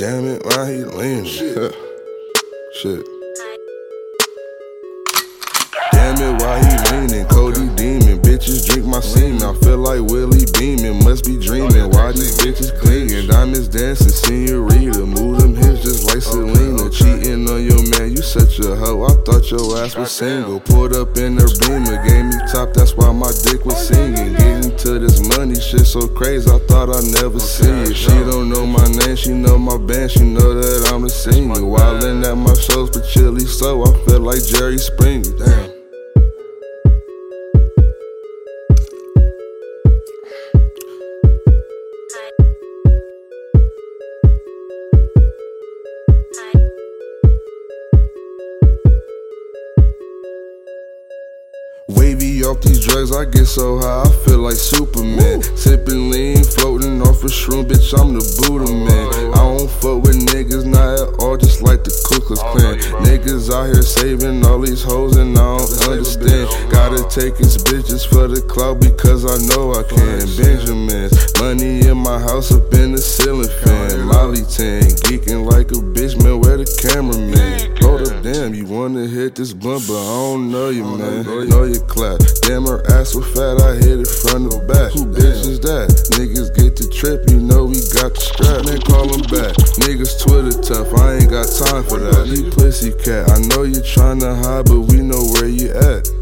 Damn it, why he leaning? Shit. Shit. Damn it, why he leaning? Cody Demon, bitches drink my semen. I feel like Willie Beamen, must be dreaming. Why these bitches clinging? Diamonds dancing, senorita. Move them hips just like Selena. Cheating on your man, you such a hoe. I thought your ass was single. Pulled up in her beamer, gave me top, that's why my dick was oh, singing. This money shit so crazy, I thought I'd never see it. She don't know my name, she know my band, she know that I'm a singer. Wildin' at my shows for Chilly, so I feel like Jerry Springer. Damn. Wavy off these drugs, I get so high, I feel like Superman. Sipping lean, floating off a shroom, bitch, I'm the Buddha man. I don't fuck with niggas, not at all, just like the Ku Klux Klan. Niggas out here saving all these hoes, and I don't understand. Gotta take his bitches for the clout because I know I can. Benjamins, money in my house, up in the ceiling wanna hit this blunt, but I don't know you, man. Know you clap. Damn, her ass so fat, I hit it front or back. Who bitch is that? Niggas get the trip, you know we got the strap. Man, call him back. Niggas Twitter tough, I ain't got time for that. You pussy cat, I know you tryna hide, but we know where you at.